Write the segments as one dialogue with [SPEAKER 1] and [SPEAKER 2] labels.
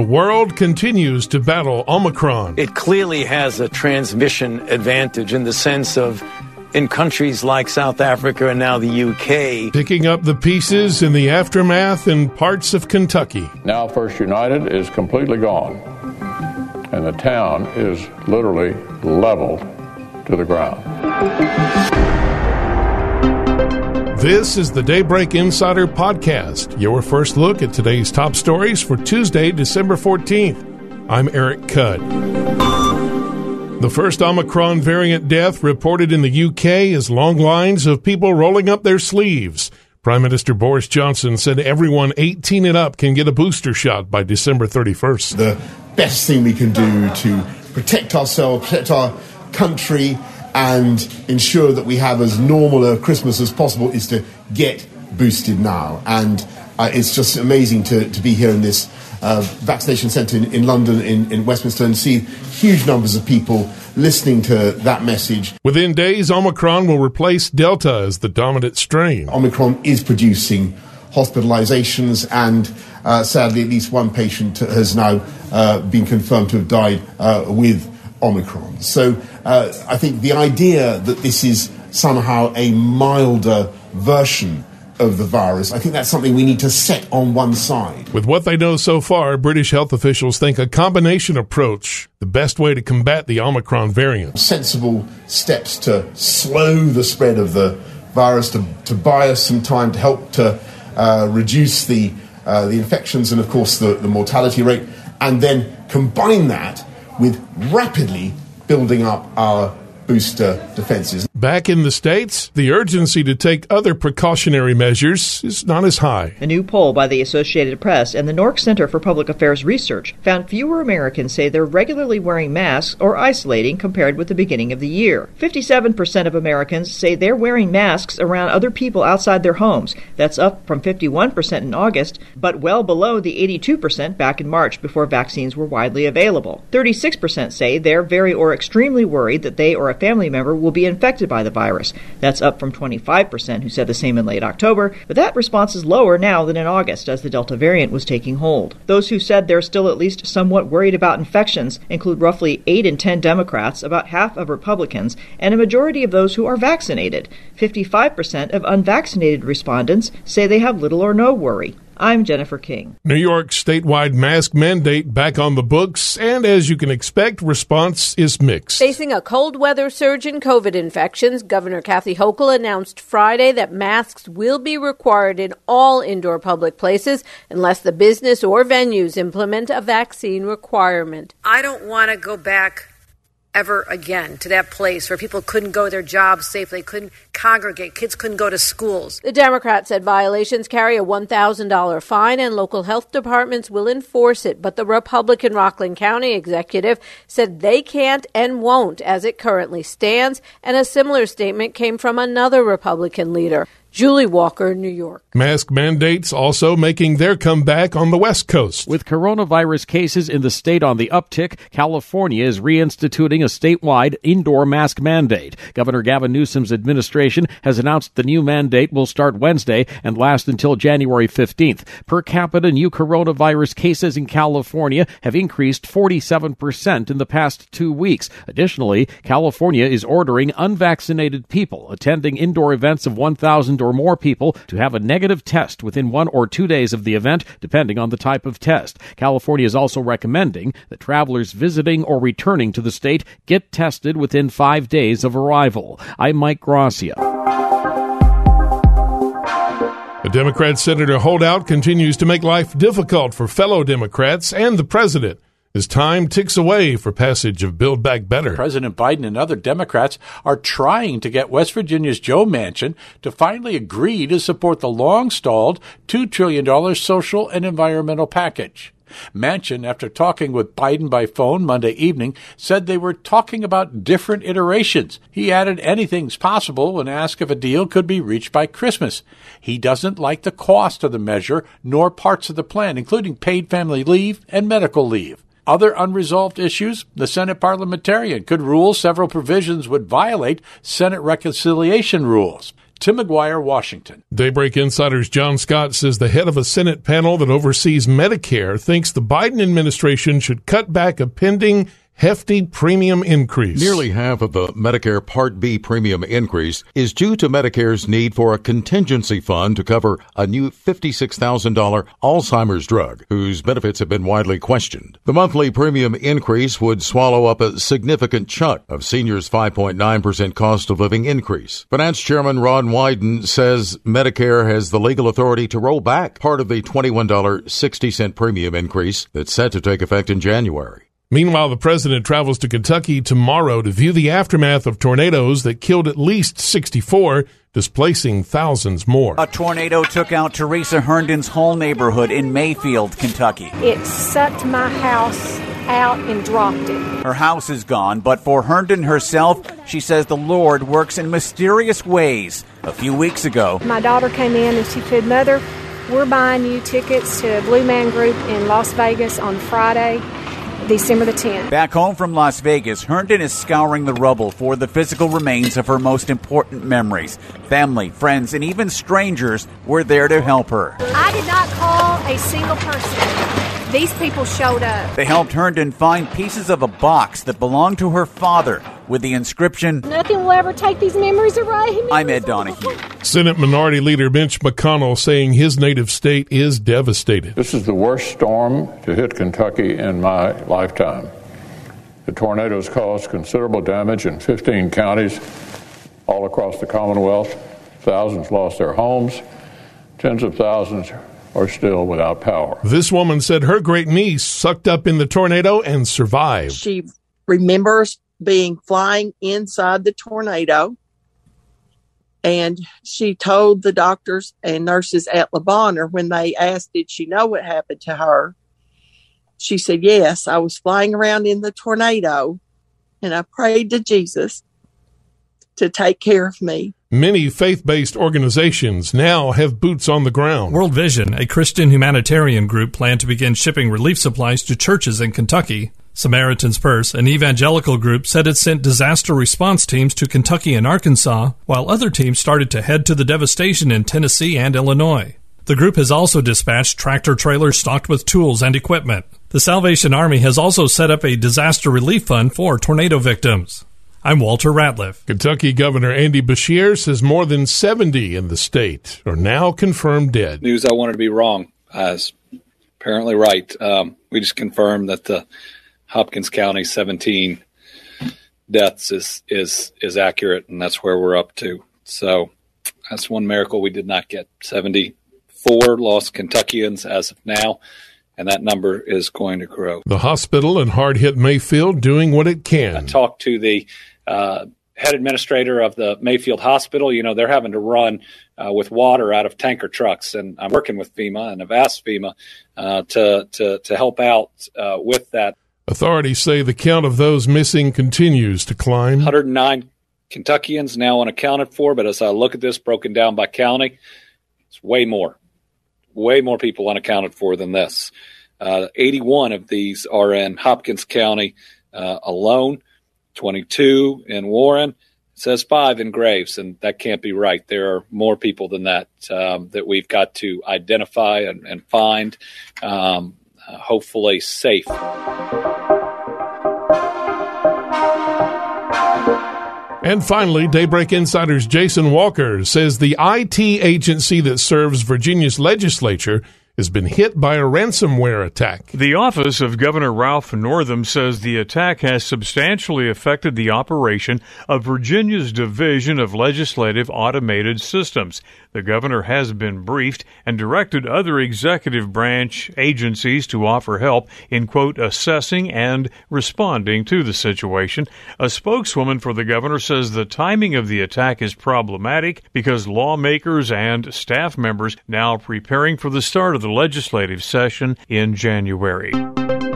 [SPEAKER 1] The world continues to battle Omicron.
[SPEAKER 2] It clearly has a transmission advantage in the sense of in countries like South Africa and now the UK.
[SPEAKER 1] Picking up the pieces in the aftermath in parts of Kentucky.
[SPEAKER 3] Now, First United is completely gone, and the town is literally leveled to the ground.
[SPEAKER 1] This is the Daybreak Insider Podcast, your first look at today's top stories for Tuesday, December 14th. I'm Eric Cudd. The first Omicron variant death reported in the UK is long lines of people rolling up their sleeves. Prime Minister Boris Johnson said everyone 18 and up can get a booster shot by December 31st.
[SPEAKER 4] The best thing we can do to protect ourselves, protect our country, and ensure that we have as normal a Christmas as possible is to get boosted now. And uh, it's just amazing to, to be here in this uh, vaccination centre in, in London, in, in Westminster, and see huge numbers of people listening to that message.
[SPEAKER 1] Within days, Omicron will replace Delta as the dominant strain.
[SPEAKER 4] Omicron is producing hospitalizations, and uh, sadly, at least one patient has now uh, been confirmed to have died uh, with Omicron. So uh, I think the idea that this is somehow a milder version of the virus, I think that's something we need to set on one side.
[SPEAKER 1] With what they know so far, British health officials think a combination approach, the best way to combat the Omicron variant.
[SPEAKER 4] Sensible steps to slow the spread of the virus, to, to buy us some time, to help to uh, reduce the, uh, the infections and, of course, the, the mortality rate, and then combine that with rapidly building up our booster defenses.
[SPEAKER 1] Back in the States, the urgency to take other precautionary measures is not as high.
[SPEAKER 5] A new poll by the Associated Press and the NORC Center for Public Affairs Research found fewer Americans say they're regularly wearing masks or isolating compared with the beginning of the year. 57% of Americans say they're wearing masks around other people outside their homes. That's up from 51% in August, but well below the 82% back in March before vaccines were widely available. 36% say they're very or extremely worried that they or a family member will be infected by the virus. That's up from 25% who said the same in late October, but that response is lower now than in August as the Delta variant was taking hold. Those who said they're still at least somewhat worried about infections include roughly 8 in 10 Democrats, about half of Republicans, and a majority of those who are vaccinated. 55% of unvaccinated respondents say they have little or no worry. I'm Jennifer King.
[SPEAKER 1] New York's statewide mask mandate back on the books, and as you can expect, response is mixed.
[SPEAKER 6] Facing a cold weather surge in COVID infections, Governor Kathy Hochul announced Friday that masks will be required in all indoor public places unless the business or venues implement a vaccine requirement.
[SPEAKER 7] I don't want to go back ever again to that place where people couldn't go their jobs safely, couldn't congregate, kids couldn't go to schools.
[SPEAKER 6] The Democrat said violations carry a $1,000 fine and local health departments will enforce it, but the Republican Rockland County executive said they can't and won't as it currently stands, and a similar statement came from another Republican leader. Julie Walker, New York.
[SPEAKER 1] Mask mandates also making their comeback on the West Coast.
[SPEAKER 8] With coronavirus cases in the state on the uptick, California is reinstituting a statewide indoor mask mandate. Governor Gavin Newsom's administration has announced the new mandate will start Wednesday and last until January 15th. Per capita new coronavirus cases in California have increased 47% in the past two weeks. Additionally, California is ordering unvaccinated people attending indoor events of 1,000 or more people to have a negative test within one or two days of the event, depending on the type of test. California is also recommending that travelers visiting or returning to the state get tested within five days of arrival. I'm Mike Gracia.
[SPEAKER 1] A Democrat Senator holdout continues to make life difficult for fellow Democrats and the president as time ticks away for passage of Build Back Better.
[SPEAKER 9] President Biden and other Democrats are trying to get West Virginia's Joe Manchin to finally agree to support the long stalled $2 trillion social and environmental package. Manchin, after talking with Biden by phone Monday evening, said they were talking about different iterations. He added anything's possible and asked if a deal could be reached by Christmas. He doesn't like the cost of the measure nor parts of the plan, including paid family leave and medical leave. Other unresolved issues, the Senate parliamentarian could rule several provisions would violate Senate reconciliation rules. Tim McGuire, Washington.
[SPEAKER 1] Daybreak Insider's John Scott says the head of a Senate panel that oversees Medicare thinks the Biden administration should cut back a pending hefty premium increase.
[SPEAKER 10] Nearly half of the Medicare Part B premium increase is due to Medicare's need for a contingency fund to cover a new $56,000 Alzheimer's drug, whose benefits have been widely questioned. The monthly premium increase would swallow up a significant chunk of seniors' 5.9% cost of living increase. Finance Chairman Ron Wyden says Medicare has the legal authority to roll back part of the $21.60 premium increase that's set to take effect in January.
[SPEAKER 1] Meanwhile, the president travels to Kentucky tomorrow to view the aftermath of tornadoes that killed at least 64, displacing thousands more.
[SPEAKER 11] A tornado took out Teresa Herndon's whole neighborhood in Mayfield, Kentucky.
[SPEAKER 12] It sucked my house out and dropped it.
[SPEAKER 11] Her house is gone, but for Herndon herself, she says the Lord works in mysterious ways. A few weeks ago,
[SPEAKER 12] my daughter came in and she said, Mother, we're buying you tickets to Blue Man Group in Las Vegas on Friday. December the 10th.
[SPEAKER 11] Back home from Las Vegas, Herndon is scouring the rubble for the physical remains of her most important memories. Family, friends, and even strangers were there to help her.
[SPEAKER 12] I did not call a single person. These people showed up.
[SPEAKER 11] They helped Herndon find pieces of a box that belonged to her father with the inscription
[SPEAKER 12] Nothing will ever take these memories away.
[SPEAKER 11] I'm Ed Donahue.
[SPEAKER 1] Senate Minority Leader Mitch McConnell saying his native state is devastated.
[SPEAKER 3] This is the worst storm to hit Kentucky in my lifetime. The tornadoes caused considerable damage in 15 counties all across the Commonwealth. Thousands lost their homes. Tens of thousands are still without power.
[SPEAKER 1] This woman said her great niece sucked up in the tornado and survived.
[SPEAKER 13] She remembers being flying inside the tornado. And she told the doctors and nurses at Le Bonheur when they asked, Did she know what happened to her? She said, Yes, I was flying around in the tornado and I prayed to Jesus to take care of me.
[SPEAKER 1] Many faith based organizations now have boots on the ground.
[SPEAKER 14] World Vision, a Christian humanitarian group, planned to begin shipping relief supplies to churches in Kentucky. Samaritan's Purse, an evangelical group, said it sent disaster response teams to Kentucky and Arkansas, while other teams started to head to the devastation in Tennessee and Illinois. The group has also dispatched tractor trailers stocked with tools and equipment. The Salvation Army has also set up a disaster relief fund for tornado victims. I'm Walter Ratliff.
[SPEAKER 1] Kentucky Governor Andy Beshear says more than 70 in the state are now confirmed dead.
[SPEAKER 15] News I wanted to be wrong is apparently right. Um, we just confirmed that the Hopkins County 17 deaths is is is accurate, and that's where we're up to. So that's one miracle we did not get. 74 lost Kentuckians as of now, and that number is going to grow.
[SPEAKER 1] The hospital in hard hit Mayfield doing what it can.
[SPEAKER 15] I talked to the uh, head administrator of the Mayfield Hospital. You know, they're having to run uh, with water out of tanker trucks, and I'm working with FEMA and I've asked FEMA uh, to, to, to help out uh, with that.
[SPEAKER 1] Authorities say the count of those missing continues to climb.
[SPEAKER 15] 109 Kentuckians now unaccounted for, but as I look at this broken down by county, it's way more, way more people unaccounted for than this. Uh, 81 of these are in Hopkins County uh, alone, 22 in Warren. It says five in Graves, and that can't be right. There are more people than that um, that we've got to identify and, and find, um, uh, hopefully safe.
[SPEAKER 1] And finally, Daybreak Insider's Jason Walker says the IT agency that serves Virginia's legislature has been hit by a ransomware attack.
[SPEAKER 16] The office of Governor Ralph Northam says the attack has substantially affected the operation of Virginia's Division of Legislative Automated Systems. The governor has been briefed and directed other executive branch agencies to offer help in, quote, assessing and responding to the situation. A spokeswoman for the governor says the timing of the attack is problematic because lawmakers and staff members now preparing for the start of the legislative session in January.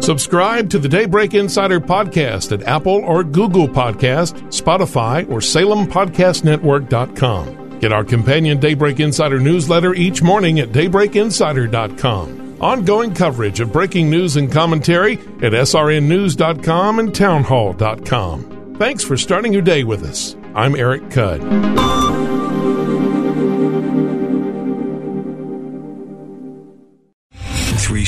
[SPEAKER 1] Subscribe to the Daybreak Insider podcast at Apple or Google Podcast, Spotify, or SalemPodcastNetwork.com. Get our companion Daybreak Insider newsletter each morning at DaybreakInsider.com. Ongoing coverage of breaking news and commentary at SRNNews.com and Townhall.com. Thanks for starting your day with us. I'm Eric Cudd.